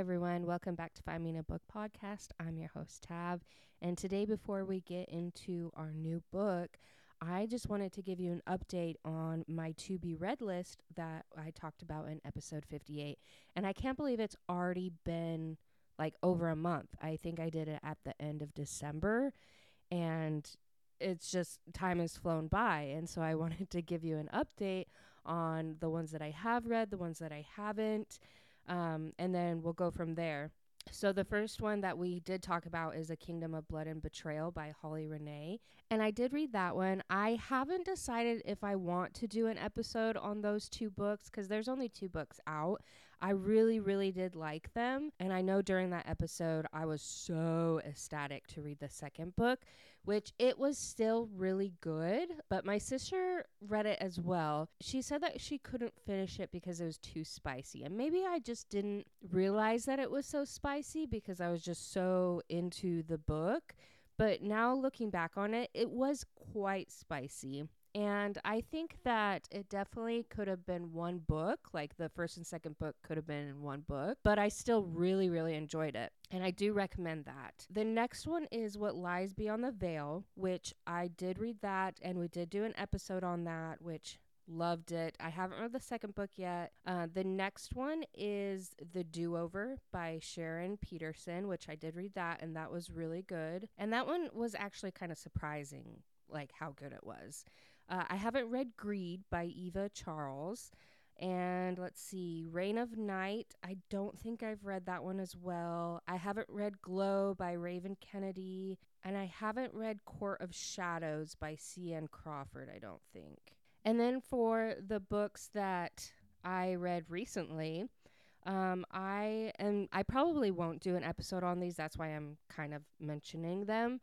everyone. Welcome back to Find Me in a Book podcast. I'm your host, Tav. And today, before we get into our new book, I just wanted to give you an update on my to be read list that I talked about in episode 58. And I can't believe it's already been like over a month. I think I did it at the end of December. And it's just time has flown by. And so I wanted to give you an update on the ones that I have read, the ones that I haven't. Um, and then we'll go from there. So, the first one that we did talk about is A Kingdom of Blood and Betrayal by Holly Renee. And I did read that one. I haven't decided if I want to do an episode on those two books because there's only two books out. I really, really did like them. And I know during that episode, I was so ecstatic to read the second book, which it was still really good. But my sister read it as well. She said that she couldn't finish it because it was too spicy. And maybe I just didn't realize that it was so spicy because I was just so into the book. But now looking back on it, it was quite spicy. And I think that it definitely could have been one book, like the first and second book could have been in one book, but I still really, really enjoyed it. And I do recommend that. The next one is What Lies Beyond the Veil, which I did read that and we did do an episode on that, which loved it. I haven't read the second book yet. Uh, the next one is The Do Over by Sharon Peterson, which I did read that and that was really good. And that one was actually kind of surprising, like how good it was. Uh, I haven't read Greed by Eva Charles. And let's see, Reign of Night. I don't think I've read that one as well. I haven't read Glow by Raven Kennedy. And I haven't read Court of Shadows by C.N. Crawford, I don't think. And then for the books that I read recently, um, I am I probably won't do an episode on these. That's why I'm kind of mentioning them.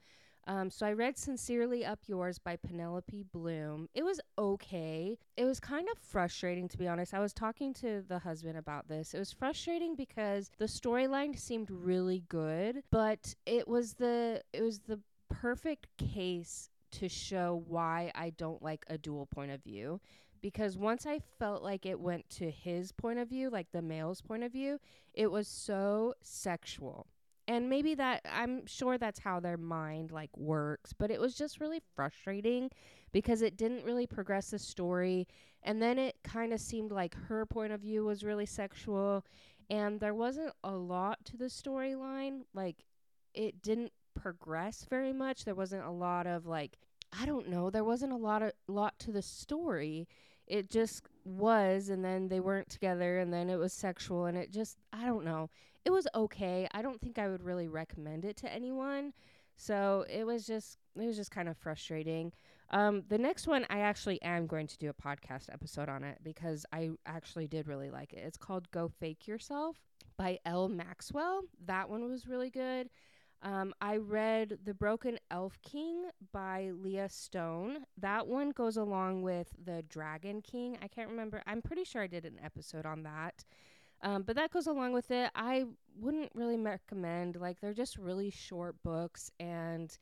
Um, so I read Sincerely Up Yours by Penelope Bloom. It was okay. It was kind of frustrating, to be honest. I was talking to the husband about this. It was frustrating because the storyline seemed really good, but it was the it was the perfect case to show why I don't like a dual point of view. Because once I felt like it went to his point of view, like the male's point of view, it was so sexual and maybe that i'm sure that's how their mind like works but it was just really frustrating because it didn't really progress the story and then it kind of seemed like her point of view was really sexual and there wasn't a lot to the storyline like it didn't progress very much. There wasn't a lot of like i don't know there wasn't a lot of lot to the story. It just was and then they weren't together and then it was sexual and it just I don't know. It was okay. I don't think I would really recommend it to anyone. So it was just it was just kind of frustrating. Um, the next one I actually am going to do a podcast episode on it because I actually did really like it. It's called Go Fake Yourself by L Maxwell. That one was really good. Um, I read The Broken Elf King by Leia Stone. That one goes along with The Dragon King. I can't remember. I'm pretty sure I did an episode on that. Um, but that goes along with it. I wouldn't really recommend, like, they're just really short books and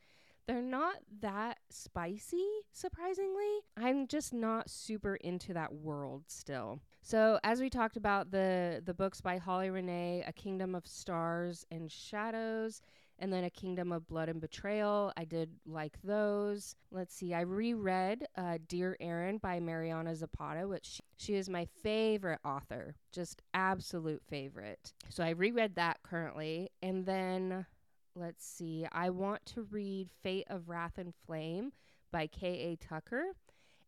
they're not that spicy, surprisingly. I'm just not super into that world still. So, as we talked about the the books by Holly Renee, A Kingdom of Stars and Shadows, and then A Kingdom of Blood and Betrayal. I did like those. Let's see, I reread uh, Dear Aaron by Mariana Zapata, which she is my favorite author, just absolute favorite. So I reread that currently. And then, let's see, I want to read Fate of Wrath and Flame by K.A. Tucker.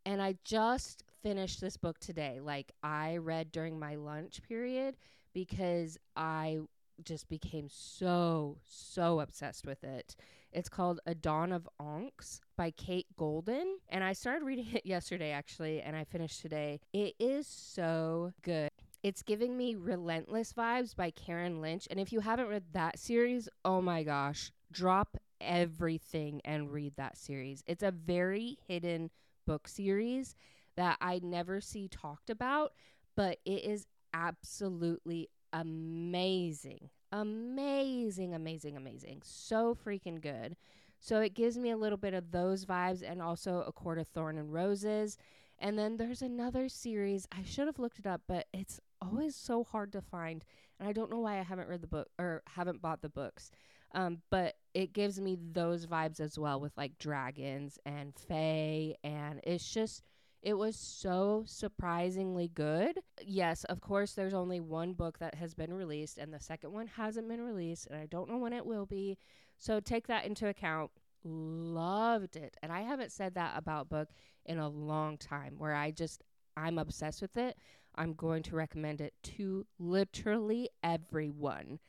And I just finished this book today. Like I read during my lunch period because I just became so, so obsessed with it. It's called A Dawn of Onyx by Kate Golden. And I started reading it yesterday, actually, and I finished today. It is so good. It's giving me Relentless vibes by Karen Lynch. And if you haven't read that series, oh my gosh, drop everything and read that series. It's a very hidden book series that I never see talked about, but it is absolutely amazing. Amazing, amazing, amazing. So freaking good. So it gives me a little bit of those vibes and also A Court of Thorn and Roses. And then there's another series. I should have looked it up, but it's always so hard to find. And I don't know why I haven't read the book or haven't bought the books. Um, but it gives me those vibes as well with like dragons and fae and it's just it was so surprisingly good. Yes, of course, there's only one book that has been released, and the second one hasn't been released, and I don't know when it will be. So take that into account. Loved it. And I haven't said that about book in a long time where I just, I'm obsessed with it. I'm going to recommend it to literally everyone.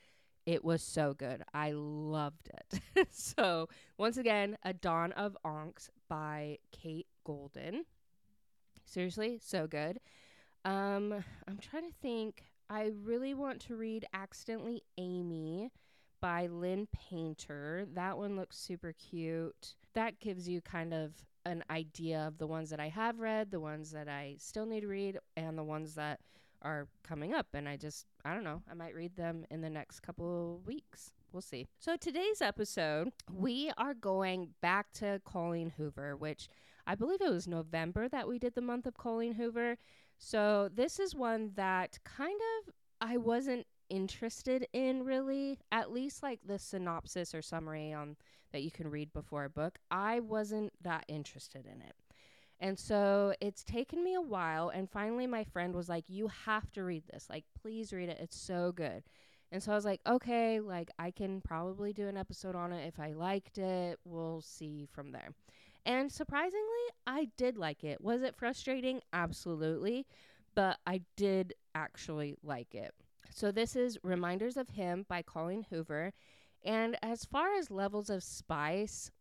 It was so good. I loved it. so, once again, A Dawn of Onyx by Kate Golden. Seriously, so good. Um, I'm trying to think. I really want to read Accidentally Amy by Lynn Painter. That one looks super cute. That gives you kind of an idea of the ones that I have read, the ones that I still need to read, and the ones that are coming up. And I just, I don't know, I might read them in the next couple of weeks. We'll see. So, today's episode, we are going back to Colleen Hoover, which I believe it was November that we did the month of Colleen Hoover. So, this is one that kind of I wasn't interested in really, at least like the synopsis or summary on that you can read before a book. I wasn't that interested in it. And so it's taken me a while. And finally, my friend was like, You have to read this. Like, please read it. It's so good. And so I was like, Okay, like, I can probably do an episode on it. If I liked it, we'll see from there. And surprisingly, I did like it. Was it frustrating? Absolutely. But I did actually like it. So this is Reminders of Him by Colleen Hoover. And as far as levels of spice,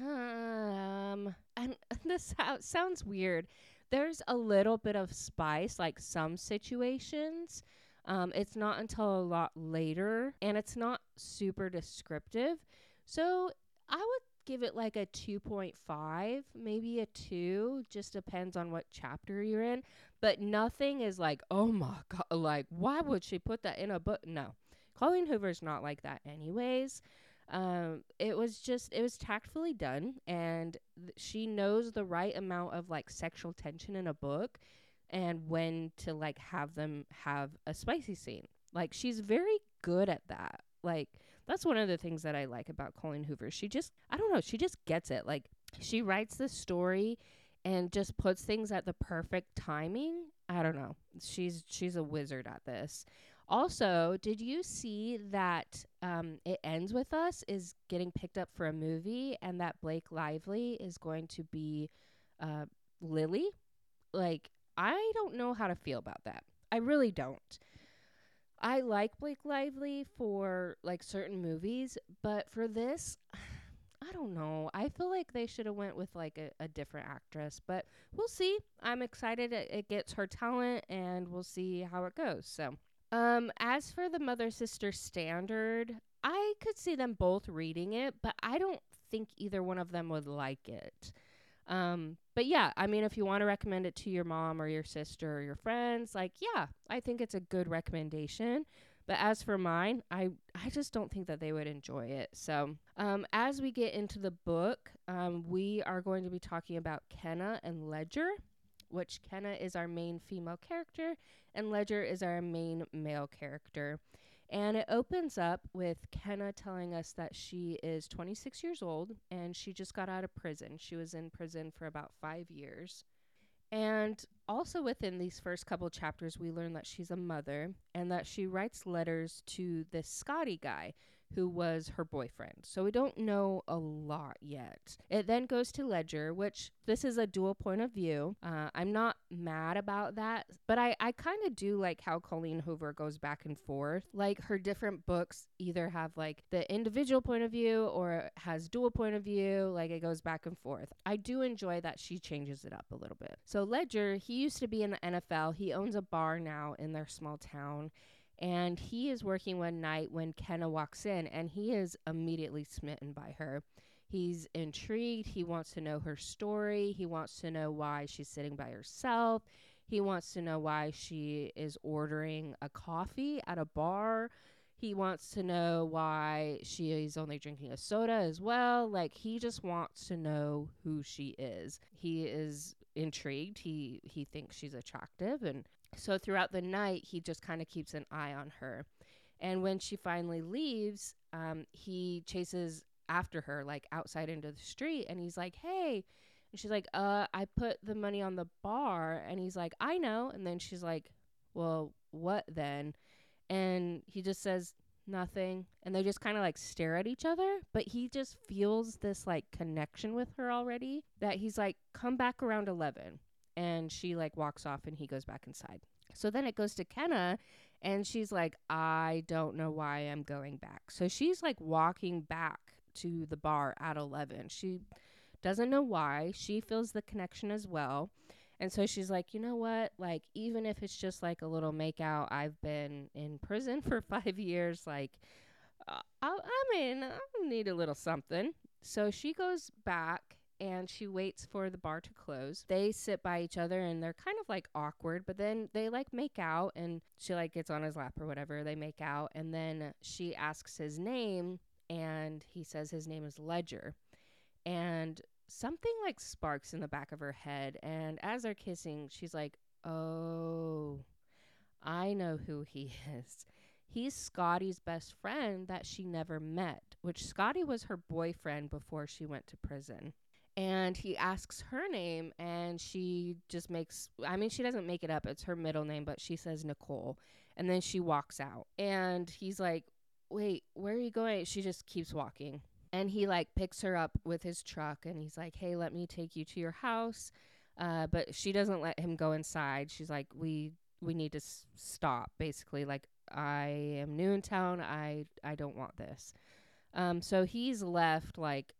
um, and this sounds weird. There's a little bit of spice, like some situations. Um, it's not until a lot later, and it's not super descriptive. So I would give it like a 2.5, maybe a 2, just depends on what chapter you're in. But nothing is like, oh my God, like, why would she put that in a book? No. Colleen Hoover's not like that, anyways. Um, it was just, it was tactfully done, and th- she knows the right amount of like sexual tension in a book and when to like have them have a spicy scene. Like, she's very good at that. Like, that's one of the things that I like about Colleen Hoover. She just, I don't know, she just gets it. Like, she writes the story and just puts things at the perfect timing. I don't know. She's she's a wizard at this. Also, did you see that um, It Ends With Us is getting picked up for a movie and that Blake Lively is going to be uh, Lily? Like, I don't know how to feel about that. I really don't. I like Blake Lively for like certain movies, but for this, I don't know. I feel like they should have went with like a, a, different actress, but we'll see. I'm excited it, it gets her talent, and we'll see how it goes. So, um, as for the mother sister standard, I could see them both reading it, but I don't think either one of them would like it. Um, but yeah, I mean, if you want to recommend it to your mom or your sister or your friends, like, yeah, I think it's a good recommendation. But as for mine, I, I just don't think that they would enjoy it. So, um, as we get into the book, um, we are going to be talking about Kenna and Ledger, which Kenna is our main female character, and Ledger is our main male character. And it opens up with Kenna telling us that she is 26 years old and she just got out of prison. She was in prison for about five years. And also within these first couple chapters, we learn that she's a mother and that she writes letters to this Scotty guy who was her boyfriend. So we don't know a lot yet. It then goes to Ledger, which this is a dual point of view. Uh, I'm not mad about that, but I, I kind of do like how Colleen Hoover goes back and forth. Like her different books either have like the individual point of view or has dual point of view. Like it goes back and forth. I do enjoy that she changes it up a little bit. So Ledger, he used to be in the NFL. He owns a bar now in their small town and he is working one night when Kenna walks in and he is immediately smitten by her. He's intrigued. He wants to know her story. He wants to know why she's sitting by herself. He wants to know why she is ordering a coffee at a bar. He wants to know why she is only drinking a soda as well. Like he just wants to know who she is. He is intrigued. He he thinks she's attractive and So throughout the night, he just kind of keeps an eye on her. And when she finally leaves, um, he chases after her, like outside into the street. And he's like, hey. And she's like, uh, I put the money on the bar. And he's like, I know. And then she's like, well, what then? And he just says, nothing. And they just kind of like stare at each other. But he just feels this like connection with her already that he's like, come back around 11 and she like walks off and he goes back inside. So then it goes to Kenna and she's like, I don't know why I'm going back. So she's like walking back to the bar at 11. She doesn't know why. She feels the connection as well. And so she's like, you know what? Like, even if it's just like a little makeout, I've been in prison for five years. Like, uh, I, I mean, I need a little something. So she goes back and she waits for the bar to close. They sit by each other and they're kind of like awkward, but then they like make out and she like gets on his lap or whatever. They make out and then she asks his name and he says his name is Ledger. And something like sparks in the back of her head and as they're kissing, she's like, "Oh, I know who he is." He's Scotty's best friend that she never met, which Scotty was her boyfriend before she went to prison and he asks her name and she just makes I mean she doesn't make it up it's her middle name but she says Nicole and then she walks out and he's like wait where are you going? She just keeps walking and he like picks her up with his truck and he's like hey let me take you to your house uh, but she doesn't let him go inside she's like we we need to s- stop basically like I am new in town I I don't want this um so he's left like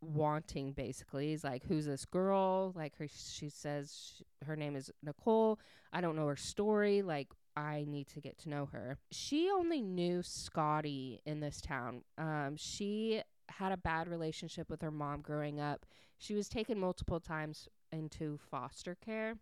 wanting basically he's like who's this girl? Like her she says she, her name is nicole. I don't know her story. Like i need to get to know her. She only knew scotty in this town. Um, she had a bad relationship with her mom growing up. She was taken multiple times into foster care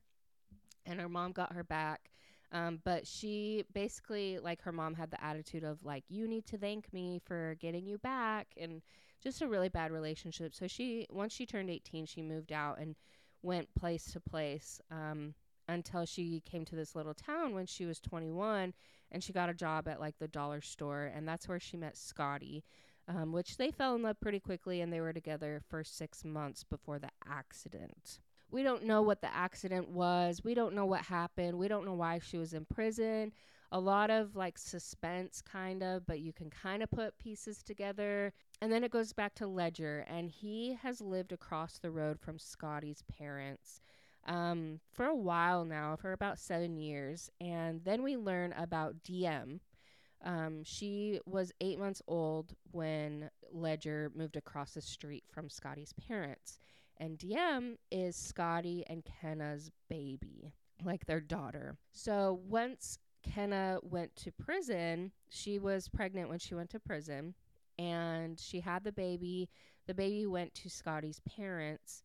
and her mom got her back. Um, but she basically like her mom had the attitude of like you need to thank me for getting you back and just a really bad relationship. So she once she turned 18, she moved out and went place to place um, until she came to this little town when she was 21 and she got a job at like the dollar store and that's where she met Scotty. Um, which they fell in love pretty quickly and they were together for six months before the accident. We don't know what the accident was. We don't know what happened. We don't know why she was in prison a lot of like suspense kind of but you can kind of put pieces together. And then it goes back to ledger and he has lived across the road from scotty's parents um, for a while now for about seven years. And then we learn about Diem um, she was eight months old when ledger moved across the street from scotty's parents. And Diem is scotty and kenna's baby like their daughter. So once Kenna went to prison, she was pregnant when she went to prison and she had the baby. The baby went to Scotty's parents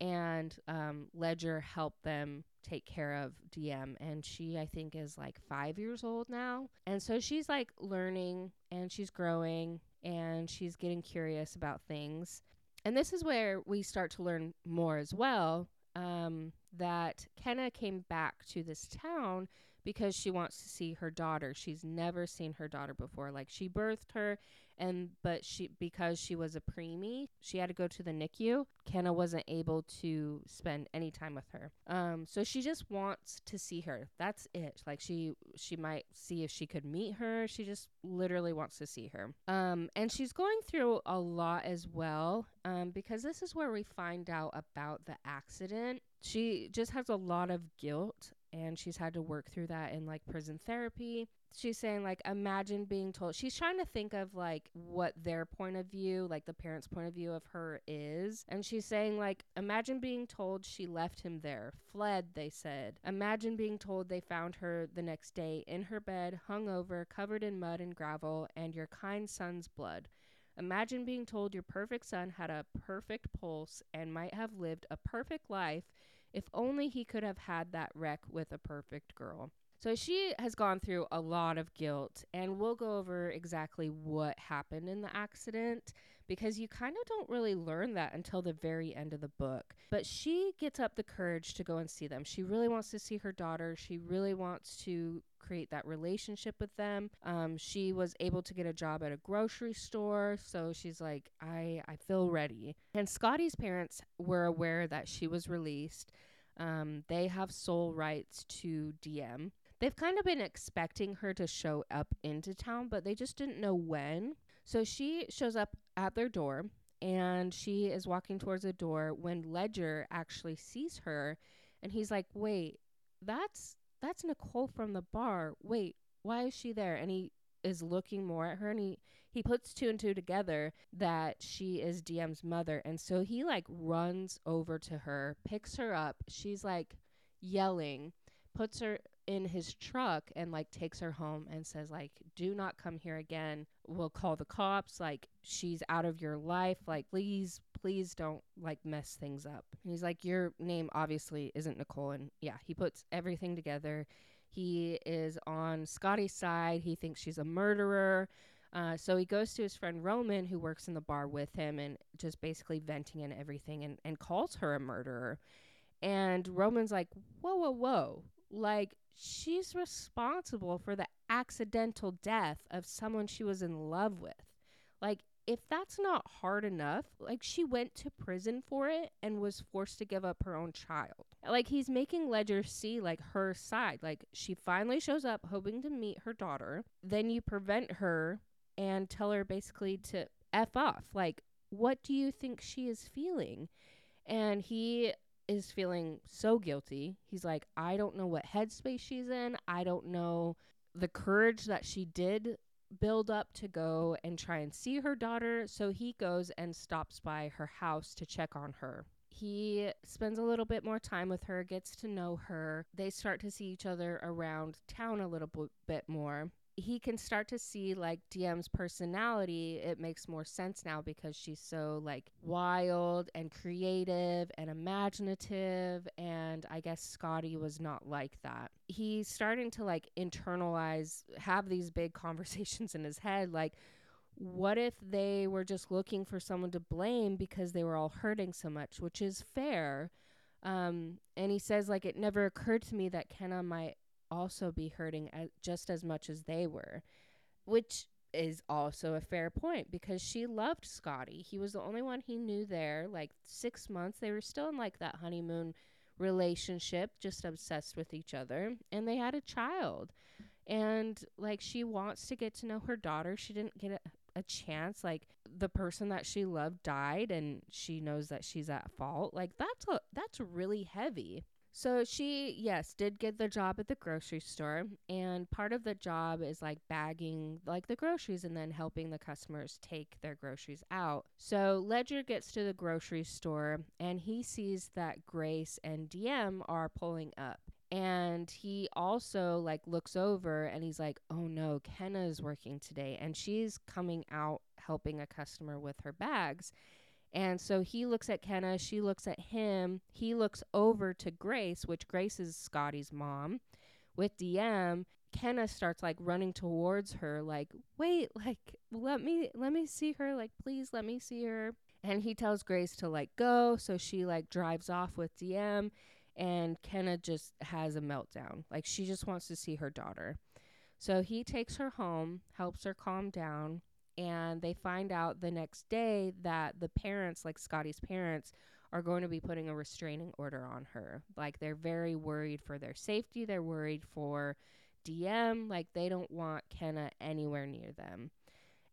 and um, Ledger helped them take care of Diem. And she, I think, is like five years old now. And so she's like learning and she's growing and she's getting curious about things. And this is where we start to learn more as well um, that Kenna came back to this town because she wants to see her daughter. She's never seen her daughter before. Like she birthed her and but she because she was a preemie, she had to go to the NICU. Kenna wasn't able to spend any time with her. Um so she just wants to see her. That's it. Like she she might see if she could meet her. She just literally wants to see her. Um and she's going through a lot as well um because this is where we find out about the accident. She just has a lot of guilt and she's had to work through that in like prison therapy. She's saying like imagine being told she's trying to think of like what their point of view, like the parents' point of view of her is. And she's saying like imagine being told she left him there, fled, they said. Imagine being told they found her the next day in her bed, hung over, covered in mud and gravel and your kind son's blood. Imagine being told your perfect son had a perfect pulse and might have lived a perfect life if only he could have had that wreck with a perfect girl. So she has gone through a lot of guilt, and we'll go over exactly what happened in the accident because you kind of don't really learn that until the very end of the book. But she gets up the courage to go and see them. She really wants to see her daughter. She really wants to create that relationship with them. Um, she was able to get a job at a grocery store, so she's like, I, I feel ready. And Scotty's parents were aware that she was released. Um, they have sole rights to Diem. They've kind of been expecting her to show up into town, but they just didn't know when. So she shows up at their door and she is walking towards the door when Ledger actually sees her and he's like, "Wait, that's that's Nicole from the bar. Wait, why is she there?" And he is looking more at her and he he puts two and two together that she is Diem's mother and so he like runs over to her, picks her up. She's like yelling, puts her in his truck and like takes her home and says like do not come here again. We'll call the cops. Like she's out of your life. Like please please don't like mess things up. And he's like your name obviously isn't nicole. And yeah he puts everything together. He is on scotty's side. He thinks she's a murderer. Uh, so he goes to his friend Roman, who works in the bar with him, and just basically venting and everything, and, and calls her a murderer. And Roman's like, whoa, whoa, whoa. Like, she's responsible for the accidental death of someone she was in love with. Like, if that's not hard enough, like, she went to prison for it and was forced to give up her own child. Like, he's making Ledger see, like, her side. Like, she finally shows up hoping to meet her daughter. Then you prevent her and tell her basically to F off. Like, what do you think she is feeling? And he is feeling so guilty. He's like, I don't know what headspace she's in. I don't know the courage that she did build up to go and try and see her daughter. So he goes and stops by her house to check on her. He spends a little bit more time with her, gets to know her. They start to see each other around town a little bit more he can start to see like Diem's personality. It makes more sense now because she's so like wild and creative and imaginative. And I guess Scotty was not like that. He's starting to like internalize, have these big conversations in his head like, what if they were just looking for someone to blame because they were all hurting so much, which is fair. Um, and he says, like, it never occurred to me that Kenna might also be hurting as, just as much as they were, which is also a fair point because she loved Scotty. He was the only one he knew there. Like six months, they were still in like that honeymoon relationship, just obsessed with each other, and they had a child. And like she wants to get to know her daughter. She didn't get a, a chance. Like the person that she loved died, and she knows that she's at fault. Like that's a that's really heavy. So she, yes, did get the job at the grocery store. And part of the job is like bagging like the groceries and then helping the customers take their groceries out. So Ledger gets to the grocery store and he sees that Grace and Diem are pulling up. And he also like looks over and he's like, "Oh no, Kenna is working today and she's coming out helping a customer with her bags." And so he looks at Kenna, she looks at him, he looks over to Grace, which Grace is Scotty's mom, with Diem. Kenna starts like running towards her, like, wait, like, let me, let me see her, like, please let me see her. And he tells Grace to like go. So she like drives off with Diem, and Kenna just has a meltdown. Like, she just wants to see her daughter. So he takes her home, helps her calm down, and they find out the next day that the parents, like Scotty's parents, are going to be putting a restraining order on her. Like they're very worried for their safety. They're worried for Diem. Like they don't want Kenna anywhere near them.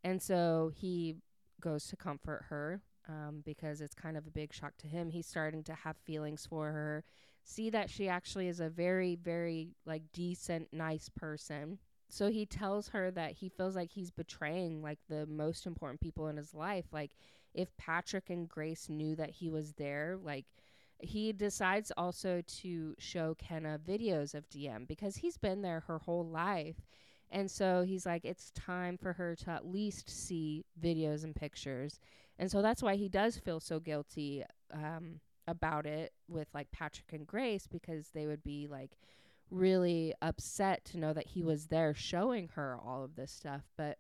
And so he goes to comfort her um, because it's kind of a big shock to him. He's starting to have feelings for her, see that she actually is a very, very like decent, nice person so he tells her that he feels like he's betraying like the most important people in his life like if patrick and grace knew that he was there like he decides also to show kenna videos of Diem because he's been there her whole life. And so he's like it's time for her to at least see videos and pictures. And so that's why he does feel so guilty um, about it with like patrick and grace because they would be like really upset to know that he was there showing her all of this stuff. But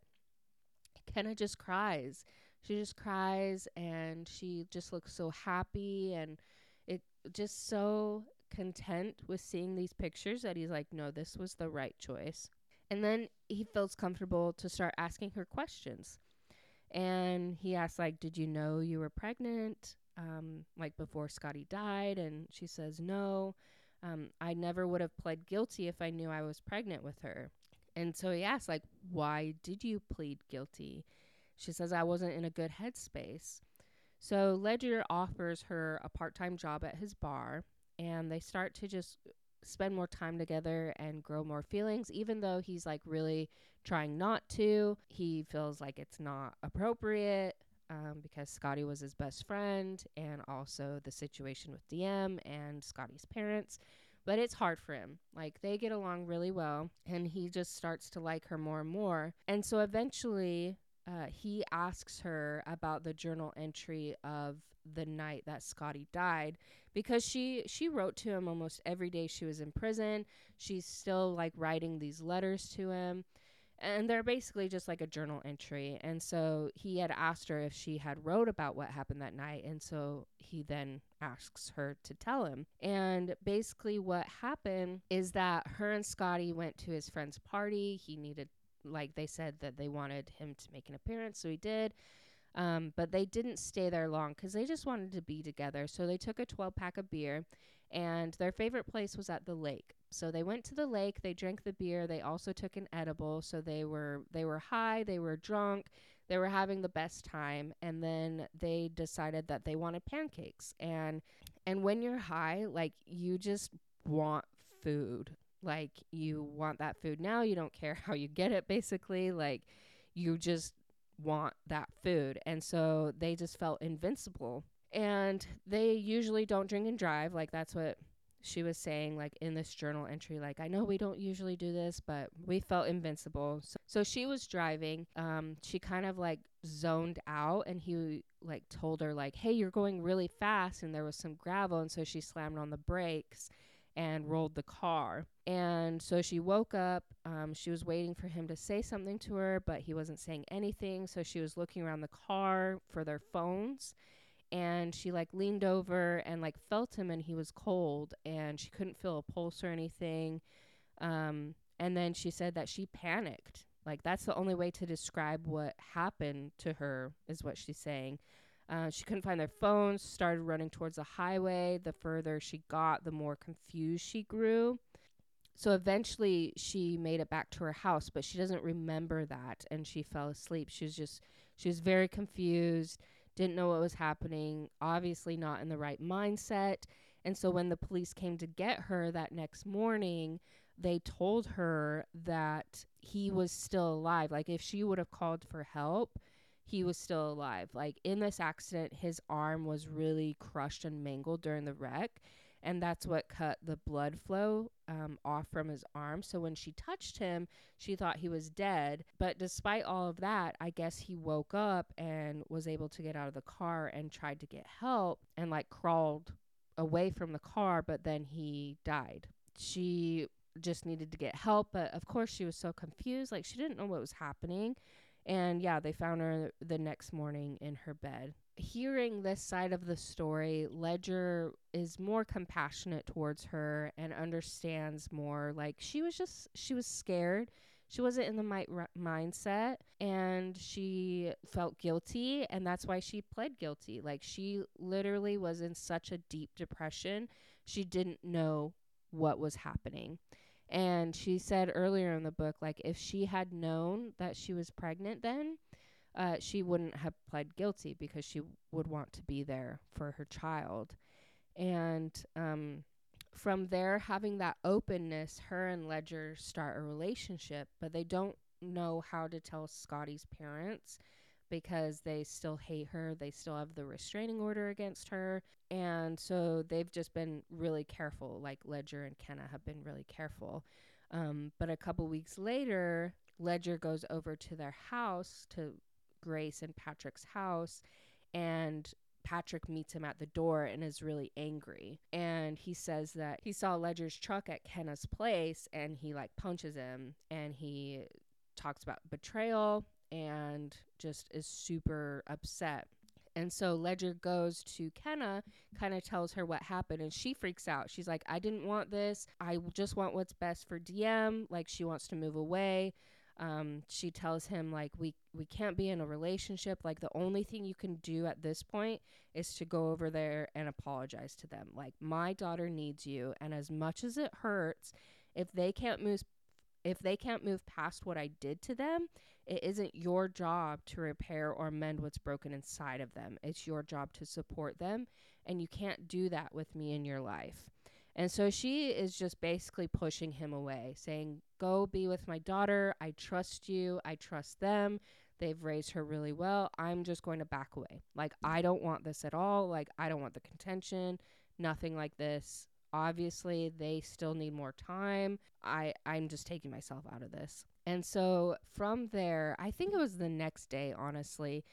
Kenna just cries. She just cries and she just looks so happy and it just so content with seeing these pictures that he's like, no, this was the right choice. And then he feels comfortable to start asking her questions. And he asks, like, did you know you were pregnant? Um, like before Scotty died? And she says, no. Um, I never would have pled guilty if I knew I was pregnant with her. And so he asks, like, why did you plead guilty? She says, I wasn't in a good headspace. So Ledger offers her a part time job at his bar, and they start to just spend more time together and grow more feelings, even though he's like really trying not to. He feels like it's not appropriate um, because Scotty was his best friend, and also the situation with Diem and Scotty's parents. But it's hard for him. Like they get along really well, and he just starts to like her more and more. And so eventually, uh, he asks her about the journal entry of the night that Scotty died because she she wrote to him almost every day she was in prison. She's still like writing these letters to him and they're basically just like a journal entry. And so he had asked her if she had wrote about what happened that night and so he then asks her to tell him. And basically what happened is that her and Scotty went to his friend's party. He needed like they said that they wanted him to make an appearance, so he did. Um, but they didn't stay there long because they just wanted to be together. So they took a 12 pack of beer, and their favorite place was at the lake. So they went to the lake. They drank the beer. They also took an edible. So they were they were high. They were drunk. They were having the best time. And then they decided that they wanted pancakes. And and when you're high, like you just want food. Like you want that food now. You don't care how you get it. Basically, like you just want that food. And so they just felt invincible. And they usually don't drink and drive. Like that's what she was saying like in this journal entry like i know we don't usually do this but we felt invincible so, so she was driving um she kind of like zoned out and he like told her like hey you're going really fast and there was some gravel and so she slammed on the brakes and rolled the car. And so she woke up. Um, she was waiting for him to say something to her, but he wasn't saying anything. So she was looking around the car for their phones. And she like leaned over and like felt him, and he was cold, and she couldn't feel a pulse or anything. Um, and then she said that she panicked. Like that's the only way to describe what happened to her, is what she's saying. Uh, she couldn't find their phones, started running towards the highway. The further she got, the more confused she grew. So eventually she made it back to her house, but she doesn't remember that and she fell asleep. She was just, she was very confused, didn't know what was happening, obviously not in the right mindset. And so when the police came to get her that next morning, they told her that he was still alive. Like if she would have called for help, he was still alive. Like in this accident, his arm was really crushed and mangled during the wreck. And that's what cut the blood flow um, off from his arm. So when she touched him, she thought he was dead. But despite all of that, I guess he woke up and was able to get out of the car and tried to get help and like crawled away from the car, but then he died. She just needed to get help. But of course, she was so confused. Like she didn't know what was happening. And yeah, they found her the next morning in her bed. Hearing this side of the story, Ledger is more compassionate towards her and understands more. Like she was just, she was scared. She wasn't in the mi- mindset and she felt guilty. And that's why she pled guilty. Like she literally was in such a deep depression. She didn't know what was happening. And she said earlier in the book, like, if she had known that she was pregnant then, uh, she wouldn't have pled guilty because she would want to be there for her child. And um, from there, having that openness, her and Ledger start a relationship, but they don't know how to tell Scotty's parents because they still hate her. They still have the restraining order against her. And so they've just been really careful, like Ledger and Kenna have been really careful. Um, but a couple weeks later, Ledger goes over to their house, to Grace and Patrick's house, and Patrick meets him at the door and is really angry. And he says that he saw Ledger's truck at Kenna's place and he like punches him and he talks about betrayal and just is super upset. And so Ledger goes to Kenna, kind of tells her what happened, and she freaks out. She's like, I didn't want this. I just want what's best for Diem. Like, she wants to move away. Um, she tells him like we we can't be in a relationship. Like the only thing you can do at this point is to go over there and apologize to them. Like my daughter needs you, and as much as it hurts, if they can't move if they can't move past what I did to them, it isn't your job to repair or mend what's broken inside of them. It's your job to support them, and you can't do that with me in your life. And so she is just basically pushing him away, saying, Go be with my daughter. I trust you. I trust them. They've raised her really well. I'm just going to back away. Like, I don't want this at all. Like, I don't want the contention. Nothing like this. Obviously, they still need more time. I, I'm just taking myself out of this. And so from there, I think it was the next day, honestly,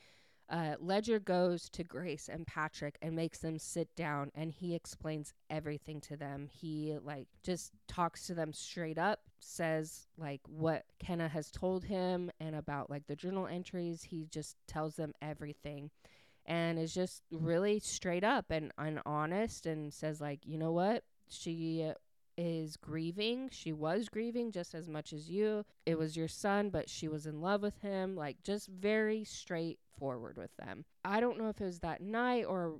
uh, Ledger goes to Grace and Patrick and makes them sit down and he explains everything to them. He like just talks to them straight up, says like what Kenna has told him and about like the journal entries. He just tells them everything and is just really straight up and, and honest and says like, you know what? She uh, is grieving. She was grieving just as much as you. It was your son, but she was in love with him. Like, just very straightforward with them. I don't know if it was that night or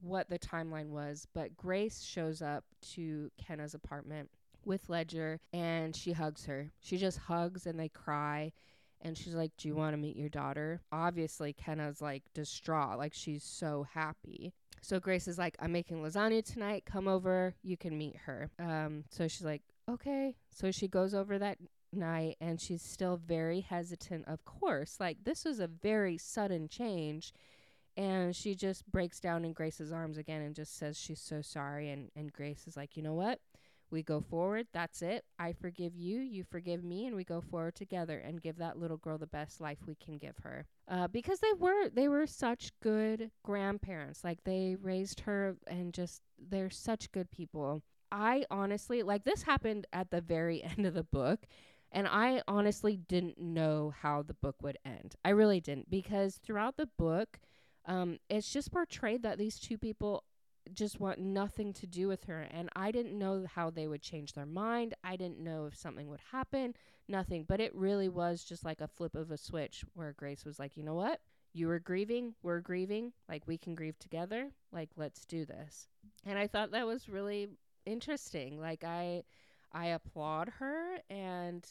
what the timeline was, but Grace shows up to Kenna's apartment with Ledger and she hugs her. She just hugs and they cry. And she's like, Do you want to meet your daughter? Obviously, Kenna's like distraught. Like, she's so happy. So Grace is like, I'm making lasagna tonight. Come over. You can meet her. Um, so she's like, okay. So she goes over that night and she's still very hesitant, of course. Like, this was a very sudden change. And she just breaks down in Grace's arms again and just says she's so sorry. And, and Grace is like, you know what? We go forward. That's it. I forgive you. You forgive me. And we go forward together and give that little girl the best life we can give her. Uh, because they were they were such good grandparents. Like they raised her and just they're such good people. I honestly like this happened at the very end of the book. And I honestly didn't know how the book would end. I really didn't because throughout the book, um, it's just portrayed that these two people just want nothing to do with her. And I didn't know how they would change their mind. I didn't know if something would happen, nothing. But it really was just like a flip of a switch where Grace was like, you know what? You were grieving, we're grieving. Like, we can grieve together. Like, let's do this. And I thought that was really interesting. Like, I. I applaud her and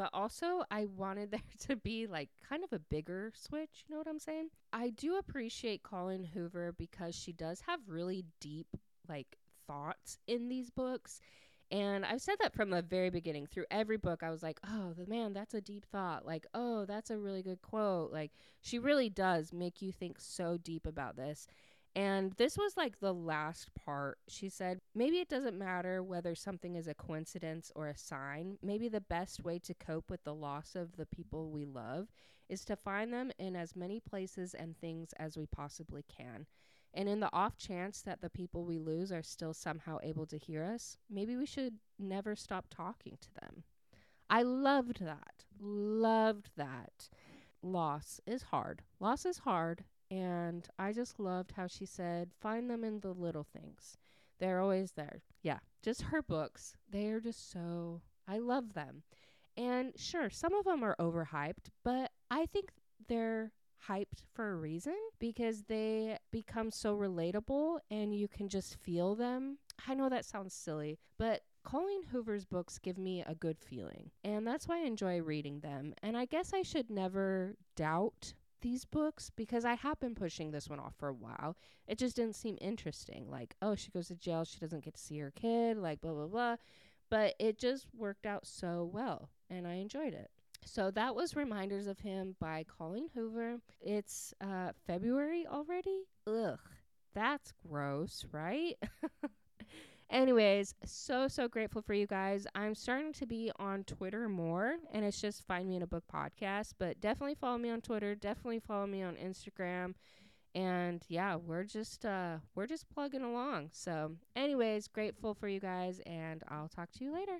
but also I wanted there to be like kind of a bigger switch, you know what I'm saying? I do appreciate Colleen Hoover because she does have really deep like thoughts in these books. And I've said that from the very beginning. Through every book, I was like, oh, the man, that's a deep thought. Like, oh, that's a really good quote. Like, she really does make you think so deep about this. And this was like the last part. She said, maybe it doesn't matter whether something is a coincidence or a sign. Maybe the best way to cope with the loss of the people we love is to find them in as many places and things as we possibly can. And in the off chance that the people we lose are still somehow able to hear us, maybe we should never stop talking to them. I loved that. Loved that. Loss is hard. Loss is hard, and I just loved how she said, find them in the little things. They're always there. Yeah, just her books. They're just so, I love them. And sure, some of them are overhyped, but I think they're hyped for a reason because they become so relatable and you can just feel them. I know that sounds silly, but Colleen Hoover's books give me a good feeling, and that's why I enjoy reading them. And I guess I should never doubt these books because I have been pushing this one off for a while. It just didn't seem interesting. Like, oh, she goes to jail, she doesn't get to see her kid, like blah blah blah. But it just worked out so well and I enjoyed it. So that was Reminders of Him by Colleen Hoover. It's uh February already? Ugh. That's gross, right? Anyways, so, so grateful for you guys. I'm starting to be on Twitter more, and it's just Find Me in a Book podcast. But definitely follow me on Twitter. Definitely follow me on Instagram. and yeah, we're just uh we're just plugging along. So, anyways, grateful for you guys and I'll talk to you later.